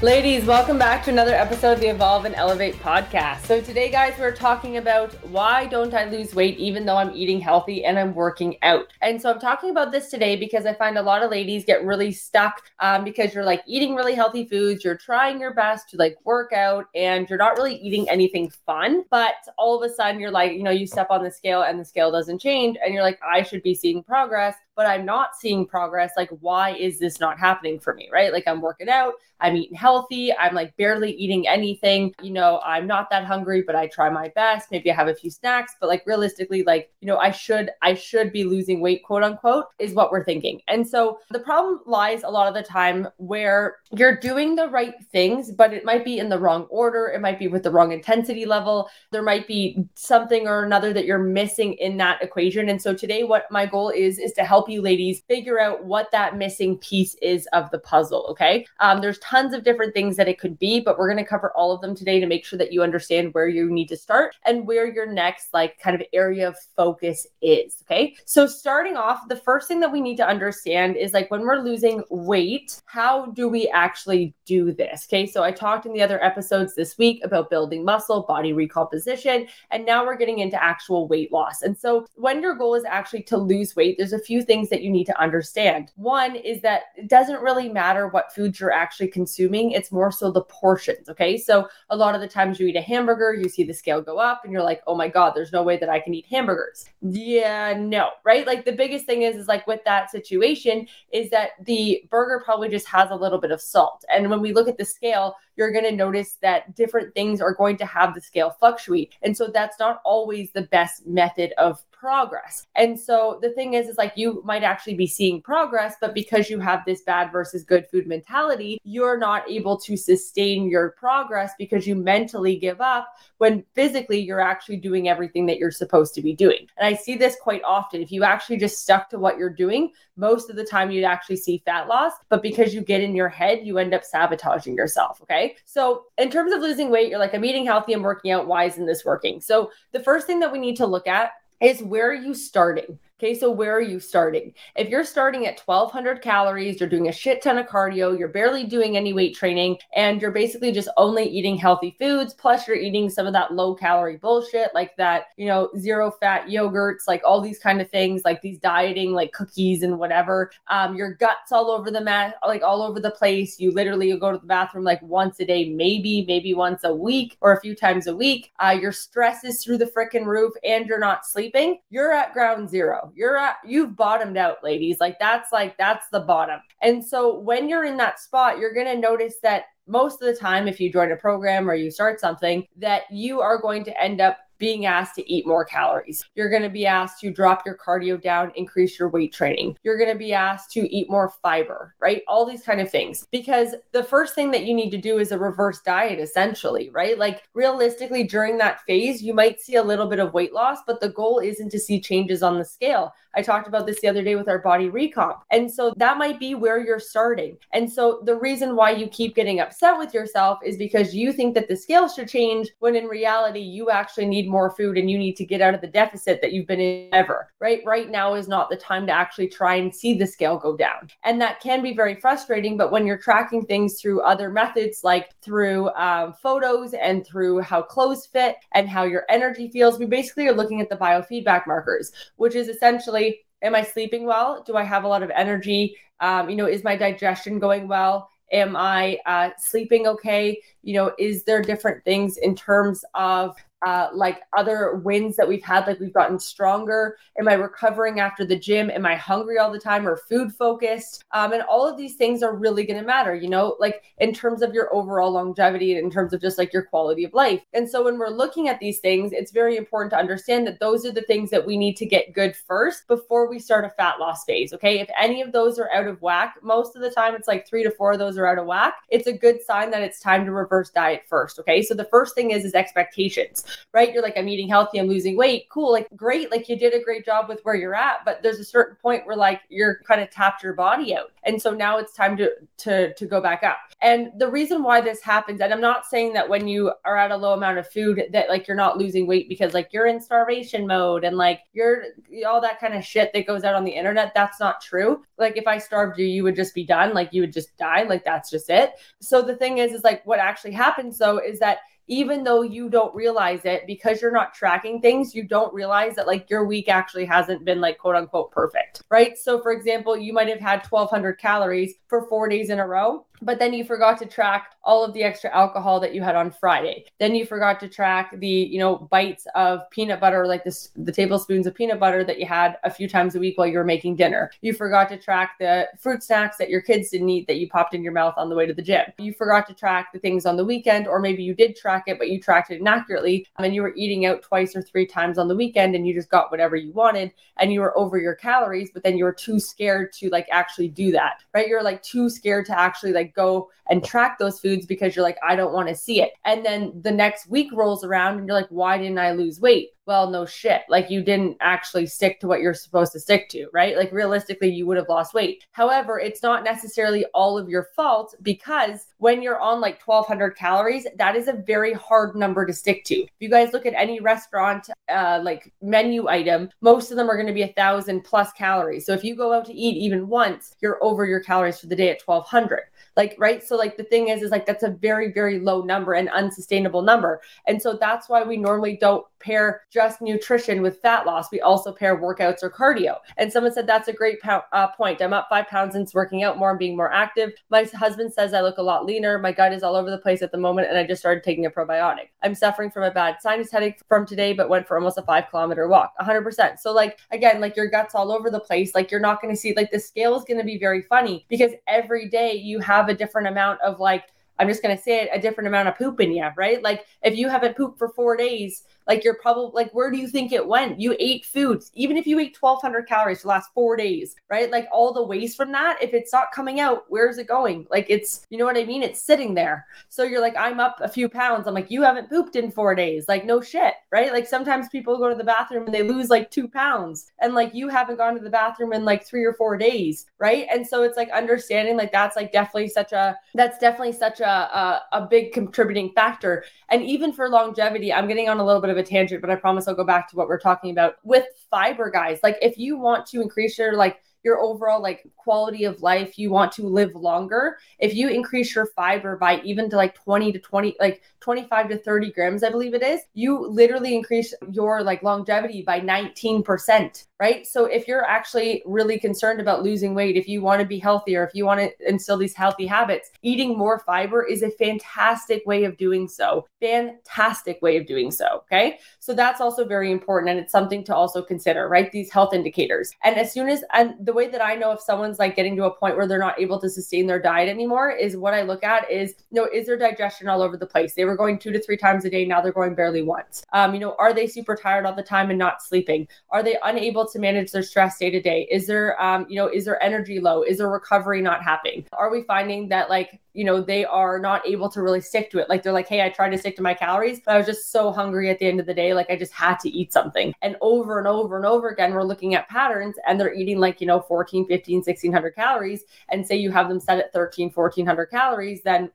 Ladies, welcome back to another episode of the Evolve and Elevate podcast. So, today, guys, we're talking about why don't I lose weight even though I'm eating healthy and I'm working out. And so, I'm talking about this today because I find a lot of ladies get really stuck um, because you're like eating really healthy foods, you're trying your best to like work out, and you're not really eating anything fun. But all of a sudden, you're like, you know, you step on the scale and the scale doesn't change, and you're like, I should be seeing progress but I'm not seeing progress. Like, why is this not happening for me? Right? Like, I'm working out, I'm eating healthy, I'm like barely eating anything. You know, I'm not that hungry, but I try my best. Maybe I have a few snacks, but like realistically, like, you know, I should, I should be losing weight, quote unquote, is what we're thinking. And so the problem lies a lot of the time where you're doing the right things, but it might be in the wrong order. It might be with the wrong intensity level. There might be something or another that you're missing in that equation. And so today, what my goal is, is to help you ladies figure out what that missing piece is of the puzzle. Okay. Um, there's tons of different things that it could be, but we're going to cover all of them today to make sure that you understand where you need to start and where your next, like, kind of area of focus is. Okay. So, starting off, the first thing that we need to understand is like when we're losing weight, how do we actually do this? Okay. So, I talked in the other episodes this week about building muscle, body recomposition, and now we're getting into actual weight loss. And so, when your goal is actually to lose weight, there's a few things things that you need to understand. One is that it doesn't really matter what foods you're actually consuming, it's more so the portions. Okay. So a lot of the times you eat a hamburger, you see the scale go up, and you're like, oh my God, there's no way that I can eat hamburgers. Yeah, no, right? Like the biggest thing is, is like with that situation, is that the burger probably just has a little bit of salt. And when we look at the scale, you're going to notice that different things are going to have the scale fluctuate. And so that's not always the best method of progress. And so the thing is, is like you might actually be seeing progress, but because you have this bad versus good food mentality, you're not able to sustain your progress because you mentally give up when physically you're actually doing everything that you're supposed to be doing. And I see this quite often. If you actually just stuck to what you're doing, most of the time you'd actually see fat loss, but because you get in your head, you end up sabotaging yourself. Okay. So, in terms of losing weight, you're like, I'm eating healthy, I'm working out. Why isn't this working? So, the first thing that we need to look at is where are you starting? Okay, so where are you starting? If you're starting at 1200 calories, you're doing a shit ton of cardio, you're barely doing any weight training, and you're basically just only eating healthy foods, plus you're eating some of that low calorie bullshit, like that, you know, zero fat yogurts, like all these kind of things, like these dieting, like cookies and whatever. Um, your guts all over the mat, like all over the place. You literally go to the bathroom like once a day, maybe, maybe once a week or a few times a week. Uh, your stress is through the freaking roof and you're not sleeping. You're at ground zero you're at you've bottomed out, ladies. Like that's like that's the bottom. And so when you're in that spot, you're going to notice that most of the time if you join a program or you start something that you are going to end up being asked to eat more calories. You're going to be asked to drop your cardio down, increase your weight training. You're going to be asked to eat more fiber, right? All these kind of things. Because the first thing that you need to do is a reverse diet, essentially, right? Like realistically, during that phase, you might see a little bit of weight loss, but the goal isn't to see changes on the scale. I talked about this the other day with our body recomp. And so that might be where you're starting. And so the reason why you keep getting upset with yourself is because you think that the scale should change when in reality, you actually need more food and you need to get out of the deficit that you've been in ever, right? Right now is not the time to actually try and see the scale go down. And that can be very frustrating. But when you're tracking things through other methods, like through um, photos and through how clothes fit and how your energy feels, we basically are looking at the biofeedback markers, which is essentially am I sleeping well? Do I have a lot of energy? Um, you know, is my digestion going well? Am I uh, sleeping okay? You know, is there different things in terms of uh, like other wins that we've had, like we've gotten stronger? Am I recovering after the gym? Am I hungry all the time or food focused? Um, and all of these things are really going to matter, you know, like in terms of your overall longevity and in terms of just like your quality of life. And so when we're looking at these things, it's very important to understand that those are the things that we need to get good first before we start a fat loss phase. Okay. If any of those are out of whack, most of the time it's like three to four of those are out of whack. It's a good sign that it's time to reverse diet first. Okay. So the first thing is is expectations, right? You're like, I'm eating healthy, I'm losing weight. Cool. Like great. Like you did a great job with where you're at, but there's a certain point where like you're kind of tapped your body out. And so now it's time to to to go back up. And the reason why this happens, and I'm not saying that when you are at a low amount of food that like you're not losing weight because like you're in starvation mode and like you're all that kind of shit that goes out on the internet. That's not true. Like if I starved you, you would just be done. Like you would just die. Like that's just it. So the thing is, is like what actually happens though is that even though you don't realize it because you're not tracking things, you don't realize that like your week actually hasn't been like quote unquote perfect, right? So, for example, you might have had 1200 calories for four days in a row but then you forgot to track all of the extra alcohol that you had on Friday. Then you forgot to track the, you know, bites of peanut butter, like this, the tablespoons of peanut butter that you had a few times a week while you were making dinner. You forgot to track the fruit snacks that your kids didn't eat that you popped in your mouth on the way to the gym. You forgot to track the things on the weekend, or maybe you did track it, but you tracked it inaccurately. Um, and you were eating out twice or three times on the weekend and you just got whatever you wanted and you were over your calories, but then you were too scared to like actually do that, right? You're like too scared to actually like go and track those foods because you're like, I don't want to see it. And then the next week rolls around and you're like, why didn't I lose weight? Well, no shit. Like you didn't actually stick to what you're supposed to stick to, right? Like realistically, you would have lost weight. However, it's not necessarily all of your fault because when you're on like 1200 calories, that is a very hard number to stick to. If you guys look at any restaurant uh, like menu item, most of them are going to be a thousand plus calories. So if you go out to eat even once, you're over your calories for the day at 1200 like right so like the thing is is like that's a very very low number and unsustainable number and so that's why we normally don't pair just nutrition with fat loss we also pair workouts or cardio. And someone said that's a great po- uh, point. I'm up five pounds since working out more and being more active. My husband says i look a lot leaner. My gut is all over the place at the moment and i just started taking a probiotic. I'm suffering from a bad sinus headache from today but went for almost a five kilometer walk 100% so like again like your gut's all over the place. Like you're not going to see like the scale is going to be very funny because every day you have a different amount of like I'm just going to say it, a different amount of poop in you, right? Like if you haven't pooped for four days, like you're probably like, where do you think it went? You ate foods, even if you ate 1200 calories for the last four days, right? Like all the waste from that, if it's not coming out, where's it going? Like it's, you know what I mean? It's sitting there. So you're like, I'm up a few pounds. I'm like, you haven't pooped in four days. Like, no shit, right? Like sometimes people go to the bathroom and they lose like two pounds and like you haven't gone to the bathroom in like three or four days, right? And so it's like understanding like that's like definitely such a, that's definitely such a, a, a big contributing factor. And even for longevity, I'm getting on a little bit of a tangent, but I promise I'll go back to what we're talking about with fiber, guys. Like if you want to increase your like your overall like quality of life, you want to live longer. If you increase your fiber by even to like 20 to 20, like 25 to 30 grams, I believe it is, you literally increase your like longevity by 19% right? So if you're actually really concerned about losing weight, if you want to be healthier, if you want to instill these healthy habits, eating more fiber is a fantastic way of doing so. Fantastic way of doing so. Okay. So that's also very important. And it's something to also consider, right? These health indicators. And as soon as, and the way that I know if someone's like getting to a point where they're not able to sustain their diet anymore is what I look at is, you know, is their digestion all over the place? They were going two to three times a day. Now they're going barely once. Um, you know, are they super tired all the time and not sleeping? Are they unable to manage their stress day to day? Is there, um, you know, is their energy low? Is their recovery not happening? Are we finding that like you know, they are not able to really stick to it. Like they're like, hey, I tried to stick to my calories, but I was just so hungry at the end of the day. Like I just had to eat something. And over and over and over again, we're looking at patterns and they're eating like, you know, 14, 15, 1600 calories. And say you have them set at 13, 1400 calories, then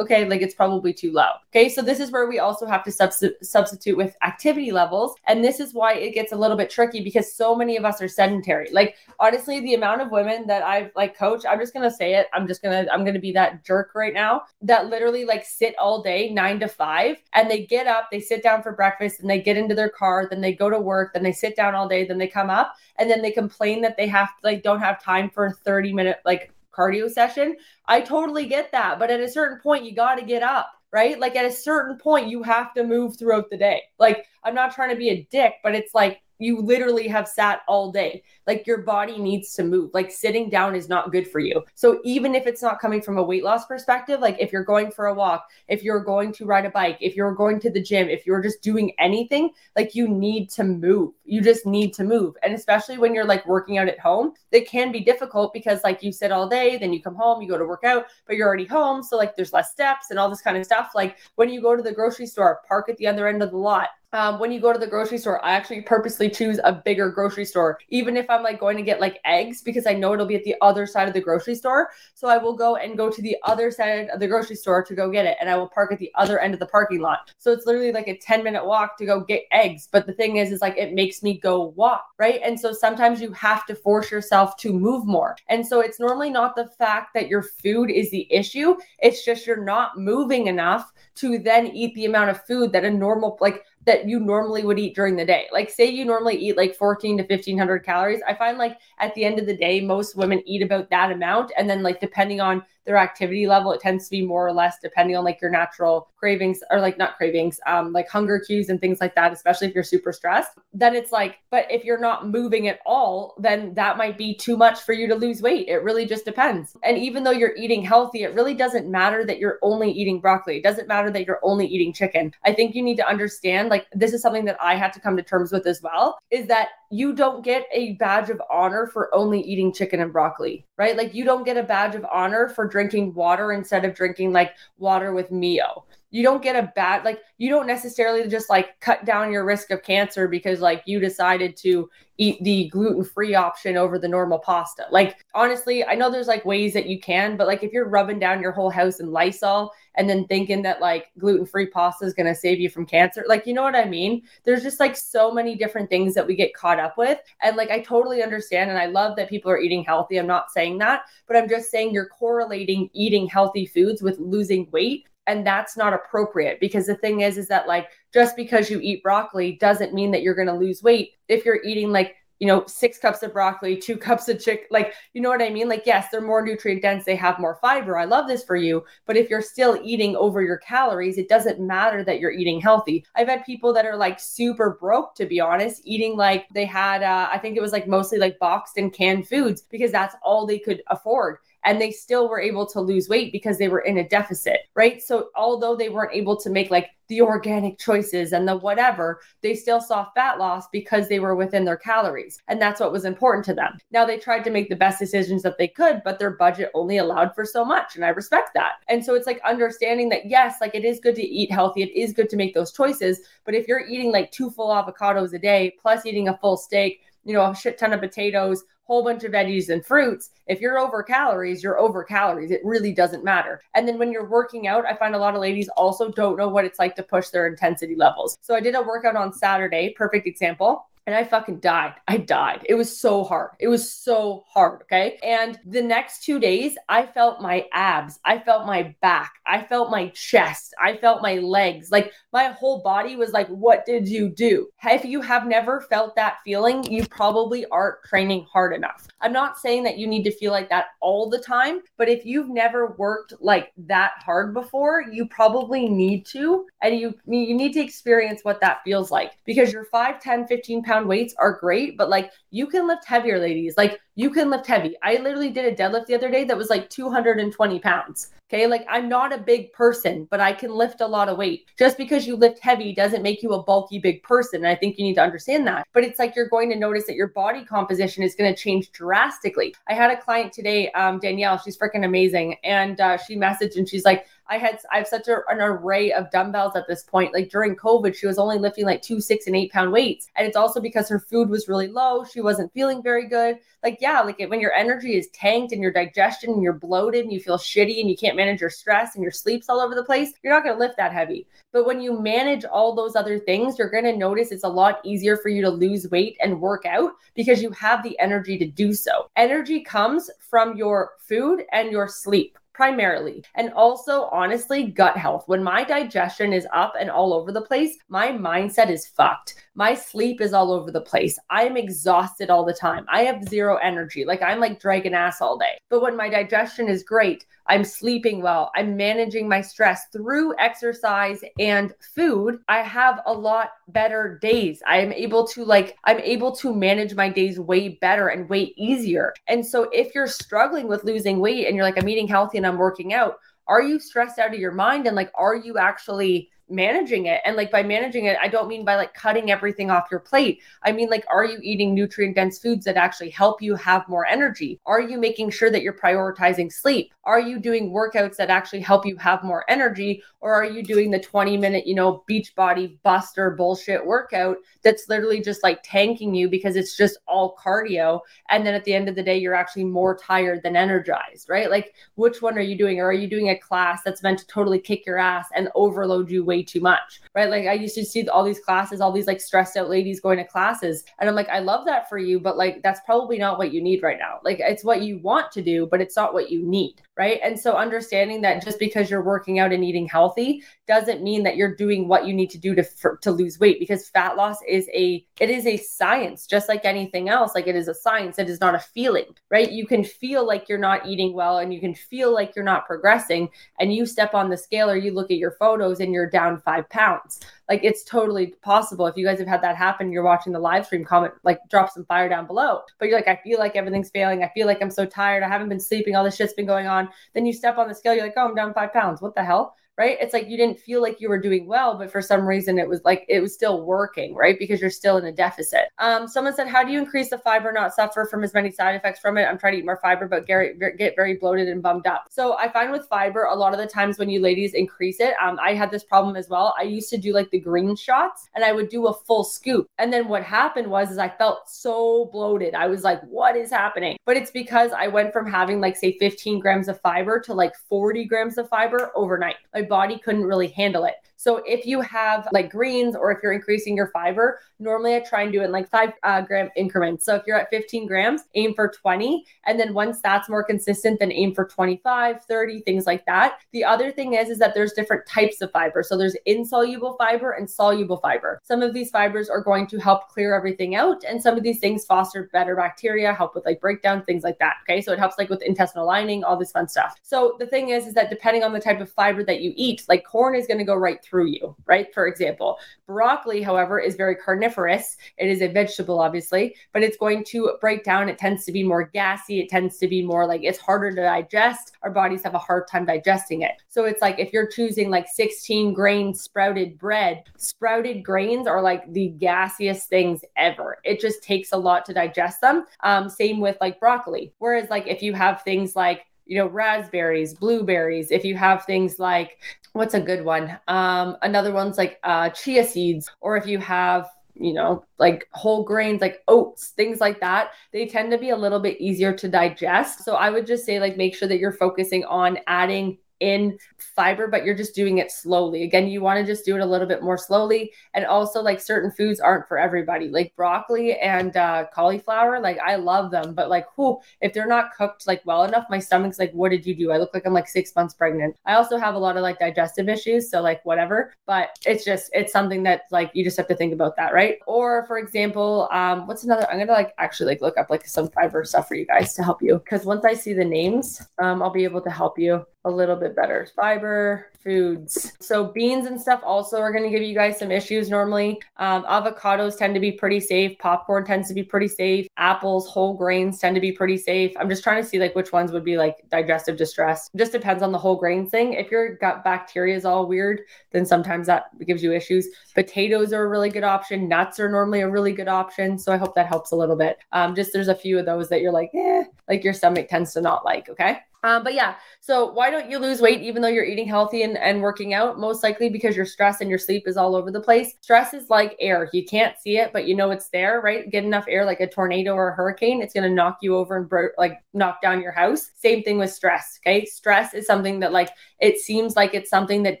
okay, like it's probably too low. Okay. So this is where we also have to subst- substitute with activity levels. And this is why it gets a little bit tricky because so many of us are sedentary. Like honestly, the amount of women that I've like coached, I'm just going to say it. I'm just going to, I'm going to be that jerk right now that literally like sit all day, nine to five, and they get up, they sit down for breakfast, and they get into their car, then they go to work, then they sit down all day, then they come up, and then they complain that they have like don't have time for a 30 minute like cardio session. I totally get that. But at a certain point, you got to get up right? Like at a certain point, you have to move throughout the day. Like, I'm not trying to be a dick, but it's like you literally have sat all day. Like your body needs to move. Like sitting down is not good for you. So even if it's not coming from a weight loss perspective, like if you're going for a walk, if you're going to ride a bike, if you're going to the gym, if you're just doing anything, like you need to move. You just need to move. And especially when you're like working out at home, it can be difficult because like you sit all day, then you come home, you go to work out, but you're already home. So like there's less steps and all this kind of stuff. Like when you go to the grocery store, park at the other end of the lot um, when you go to the grocery store, I actually purposely choose a bigger grocery store, even if I'm like going to get like eggs because I know it'll be at the other side of the grocery store. So I will go and go to the other side of the grocery store to go get it, and I will park at the other end of the parking lot. So it's literally like a 10 minute walk to go get eggs. But the thing is, is like it makes me go walk, right? And so sometimes you have to force yourself to move more. And so it's normally not the fact that your food is the issue, it's just you're not moving enough to then eat the amount of food that a normal, like, that you normally would eat during the day. Like say you normally eat like 14 to 1500 calories. I find like at the end of the day most women eat about that amount and then like depending on their activity level it tends to be more or less depending on like your natural cravings or like not cravings um like hunger cues and things like that especially if you're super stressed then it's like but if you're not moving at all then that might be too much for you to lose weight. It really just depends. And even though you're eating healthy it really doesn't matter that you're only eating broccoli. It doesn't matter that you're only eating chicken. I think you need to understand like this is something that i had to come to terms with as well is that you don't get a badge of honor for only eating chicken and broccoli, right? Like you don't get a badge of honor for drinking water instead of drinking like water with Mio. You don't get a bad like you don't necessarily just like cut down your risk of cancer because like you decided to eat the gluten-free option over the normal pasta. Like honestly, I know there's like ways that you can, but like if you're rubbing down your whole house in Lysol and then thinking that like gluten-free pasta is going to save you from cancer, like you know what I mean? There's just like so many different things that we get caught up with. And like I totally understand and I love that people are eating healthy. I'm not saying that, but I'm just saying you're correlating eating healthy foods with losing weight and that's not appropriate because the thing is is that like just because you eat broccoli doesn't mean that you're going to lose weight if you're eating like you know six cups of broccoli two cups of chick like you know what i mean like yes they're more nutrient dense they have more fiber i love this for you but if you're still eating over your calories it doesn't matter that you're eating healthy i've had people that are like super broke to be honest eating like they had uh, i think it was like mostly like boxed and canned foods because that's all they could afford and they still were able to lose weight because they were in a deficit, right? So although they weren't able to make like the organic choices and the whatever, they still saw fat loss because they were within their calories. And that's what was important to them. Now they tried to make the best decisions that they could, but their budget only allowed for so much. And I respect that. And so it's like understanding that, yes, like it is good to eat healthy, it is good to make those choices. But if you're eating like two full avocados a day, plus eating a full steak, you know, a shit ton of potatoes, whole bunch of veggies and fruits. If you're over calories, you're over calories. It really doesn't matter. And then when you're working out, I find a lot of ladies also don't know what it's like to push their intensity levels. So I did a workout on Saturday, perfect example and I fucking died. I died. It was so hard. It was so hard. Okay. And the next two days, I felt my abs. I felt my back. I felt my chest. I felt my legs. Like my whole body was like, what did you do? If you have never felt that feeling, you probably aren't training hard enough. I'm not saying that you need to feel like that all the time, but if you've never worked like that hard before, you probably need to. And you, you need to experience what that feels like because you're 5, 10, 15 pounds pound weights are great, but like you can lift heavier, ladies. Like you can lift heavy. I literally did a deadlift the other day that was like 220 pounds. Okay. Like I'm not a big person, but I can lift a lot of weight. Just because you lift heavy doesn't make you a bulky, big person. And I think you need to understand that. But it's like you're going to notice that your body composition is going to change drastically. I had a client today, um, Danielle, she's freaking amazing. And uh, she messaged and she's like, I had I have such a, an array of dumbbells at this point. Like during COVID, she was only lifting like two, six, and eight pound weights, and it's also because her food was really low. She wasn't feeling very good. Like yeah, like when your energy is tanked and your digestion and you're bloated and you feel shitty and you can't manage your stress and your sleep's all over the place, you're not going to lift that heavy. But when you manage all those other things, you're going to notice it's a lot easier for you to lose weight and work out because you have the energy to do so. Energy comes from your food and your sleep primarily. And also, honestly, gut health. When my digestion is up and all over the place, my mindset is fucked. My sleep is all over the place. I am exhausted all the time. I have zero energy. Like I'm like dragging ass all day. But when my digestion is great, I'm sleeping well, I'm managing my stress through exercise and food, I have a lot better days. I am able to like I'm able to manage my days way better and way easier. And so if you're struggling with losing weight and you're like I'm eating healthy and I'm working out, are you stressed out of your mind and like are you actually managing it. And like by managing it i don't mean by like cutting everything off your plate. I mean like are you eating nutrient dense foods that actually help you have more energy? Are you making sure that you're prioritizing sleep? Are you doing workouts that actually help you have more energy? Or are you doing the 20 minute you know beach body buster bullshit workout that's literally just like tanking you because it's just all cardio? And then at the end of the day you're actually more tired than energized right? Like which one are you doing? Or are you doing a class that's meant to totally kick your ass and overload you way too much, right? Like I used to see all these classes, all these like stressed out ladies going to classes. And I'm like, I love that for you, but like that's probably not what you need right now. Like it's what you want to do, but it's not what you need, right? And so understanding that just because you're working out and eating healthy doesn't mean that you're doing what you need to do to for, to lose weight because fat loss is a it is a science just like anything else like it is a science it is not a feeling right you can feel like you're not eating well and you can feel like you're not progressing and you step on the scale or you look at your photos and you're down 5 pounds like it's totally possible. If you guys have had that happen you're watching the live stream comment like drop some fire down below. But you're like i feel like everything's failing. I feel like i'm so tired. I haven't been sleeping. All this shit's been going on. Then you step on the scale you're like oh i'm down five pounds. What the hell right? It's like you didn't feel like you were doing well, but for some reason it was like it was still working, right? Because you're still in a deficit. Um, someone said, How do you increase the fiber, not suffer from as many side effects from it? I'm trying to eat more fiber, but get, very bloated and bummed up. So I find with fiber, a lot of the times when you ladies increase it, um, I had this problem as well. I used to do like the green shots and I would do a full scoop. And then what happened was is I felt so bloated. I was like, what is happening? But it's because I went from having like say 15 grams of fiber to like 40 grams of fiber overnight. Body couldn't really handle it. So if you have like greens or if you're increasing your fiber, normally I try and do it in like five uh, gram increments. So if you're at 15 grams, aim for 20. And then once that's more consistent, then aim for 25, 30, things like that. The other thing is, is that there's different types of fiber. So there's insoluble fiber and soluble fiber. Some of these fibers are going to help clear everything out. And some of these things foster better bacteria, help with like breakdown, things like that. Okay. So it helps like with intestinal lining, all this fun stuff. So the thing is, is that depending on the type of fiber that you eat, like corn is going to go right through through you, right? For example, broccoli, however, is very carnivorous. It is a vegetable, obviously, but it's going to break down. It tends to be more gassy. It tends to be more like it's harder to digest. Our bodies have a hard time digesting it. So it's like if you're choosing like 16 grain sprouted bread, sprouted grains are like the gassiest things ever. It just takes a lot to digest them. Um, same with like broccoli. Whereas like if you have things like you know raspberries blueberries if you have things like what's a good one? Um another one's like uh chia seeds or if you have you know like whole grains like oats things like that they tend to be a little bit easier to digest. So i would just say like make sure that you're focusing on adding in fiber, but you're just doing it slowly. Again, you want to just do it a little bit more slowly. And also, like certain foods aren't for everybody, like broccoli and uh, cauliflower. Like I love them, but like, who if they're not cooked like well enough, my stomach's like, what did you do? I look like I'm like six months pregnant. I also have a lot of like digestive issues, so like whatever. But it's just it's something that like you just have to think about that, right? Or for example, um, what's another? I'm gonna like actually like look up like some fiber stuff for you guys to help you because once I see the names, um, I'll be able to help you a little bit better. Fiber, foods. So beans and stuff also are going to give you guys some issues normally. Um, avocados tend to be pretty safe. Popcorn tends to be pretty safe. Apples, whole grains tend to be pretty safe. I'm just trying to see like which ones would be like digestive distress. Just depends on the whole grain thing. If your gut bacteria is all weird, then sometimes that gives you issues. Potatoes are a really good option. Nuts are normally a really good option. So I hope that helps a little bit. Um, just there's a few of those that you're like, eh, like your stomach tends to not like. Okay. Um, but yeah, so why don't you lose weight even though you're eating healthy and, and working out? Most likely because your stress and your sleep is all over the place. Stress is like air. You can't see it, but you know it's there, right? Get enough air like a tornado or a hurricane, it's going to knock you over and bro- like knock down your house. Same thing with stress. Okay. Stress is something that like it seems like it's something that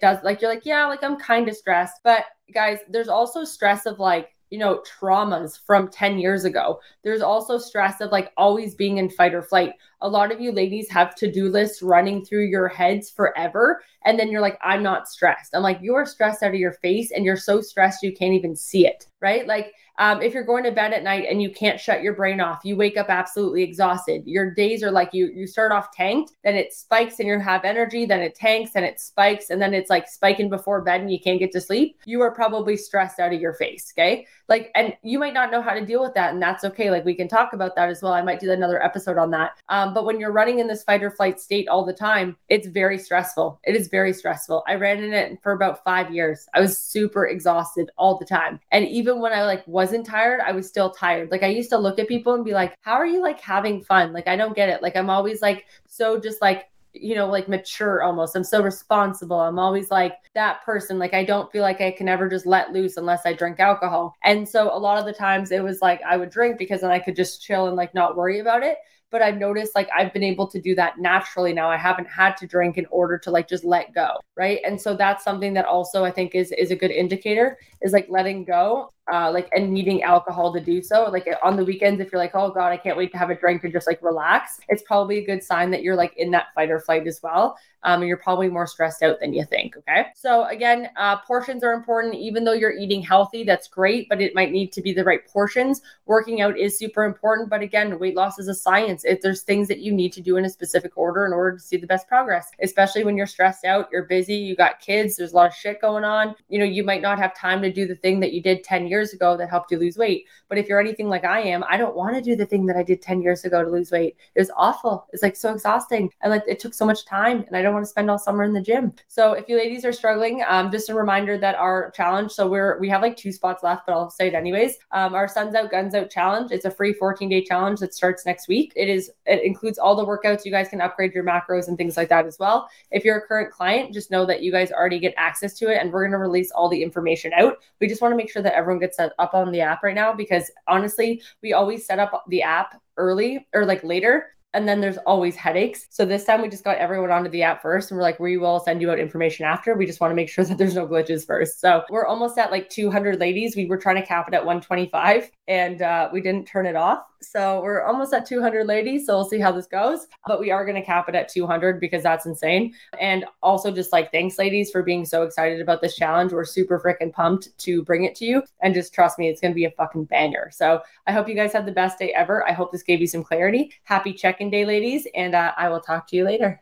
does like you're like, yeah, like I'm kind of stressed. But guys, there's also stress of like you know, traumas from 10 years ago. There's also stress of like always being in fight or flight. A lot of you ladies have to-do lists running through your heads forever and then you're like i'm not stressed i'm like you're stressed out of your face and you're so stressed you can't even see it right like um, if you're going to bed at night and you can't shut your brain off, you wake up absolutely exhausted. Your days are like you you start off tanked, then it spikes and you have energy, then it tanks and it spikes, and then it's like spiking before bed and you can't get to sleep. You are probably stressed out of your face. Okay. Like, and you might not know how to deal with that, and that's okay. Like, we can talk about that as well. I might do another episode on that. Um, Um, but when you're running in this fight or flight state all the time, it's very stressful. It is very stressful. I ran in it for about five years. I was super exhausted all the time. And even when I like wasn't tired, I was still tired. Like I used to look at people and be like, how are you like having fun? Like I don't get it. Like I'm always like so just like you know, like mature almost. I'm so responsible. I'm always like that person. Like I don't feel like I can ever just let loose unless I drink alcohol. And so a lot of the times it was like I would drink because then I could just chill and like not worry about it but I've noticed like I've been able to do that naturally now. I haven't had to drink in order to like just let go, right? And so that's something that also I think is is a good indicator is like letting go uh, like and needing alcohol to do so. Like on the weekends, if you're like, oh god, I can't wait to have a drink and just like relax, it's probably a good sign that you're like in that fight or flight as well. Um, and you're probably more stressed out than you think. Okay. So again, uh, portions are important. Even though you're eating healthy, that's great, but it might need to be the right portions. Working out is super important, but again, weight loss is a science. If there's things that you need to do in a specific order in order to see the best progress, especially when you're stressed out, you're busy, you got kids, there's a lot of shit going on. You know, you might not have time to do the thing that you did 10 years years ago that helped you lose weight. But if you're anything like I am, I don't want to do the thing that I did 10 years ago to lose weight. It was awful. It's like so exhausting. And like it took so much time and I don't want to spend all summer in the gym. So if you ladies are struggling, um, just a reminder that our challenge, so we're, we have like two spots left, but I'll say it anyways. Um, our Suns Out, Guns Out challenge. It's a free 14 day challenge that starts next week. It is, it includes all the workouts. You guys can upgrade your macros and things like that as well. If you're a current client, just know that you guys already get access to it and we're going to release all the information out. We just want to make sure that everyone set up on the app right now because honestly, we always set up the app early or like later and then there's always headaches. So this time we just got everyone onto the app first and we're like, we will send you out information after. We just want to make sure that there's no glitches first. So we're almost at like 200 ladies. We were trying to cap it at 125 and uh, we didn't turn it off. So we're almost at 200 ladies. So we'll see how this goes. But we are going to cap it at 200 because that's insane. And also, just like thanks, ladies, for being so excited about this challenge. We're super freaking pumped to bring it to you. And just trust me, it's going to be a fucking banger. So I hope you guys had the best day ever. I hope this gave you some clarity. Happy check in day, ladies. And uh, I will talk to you later.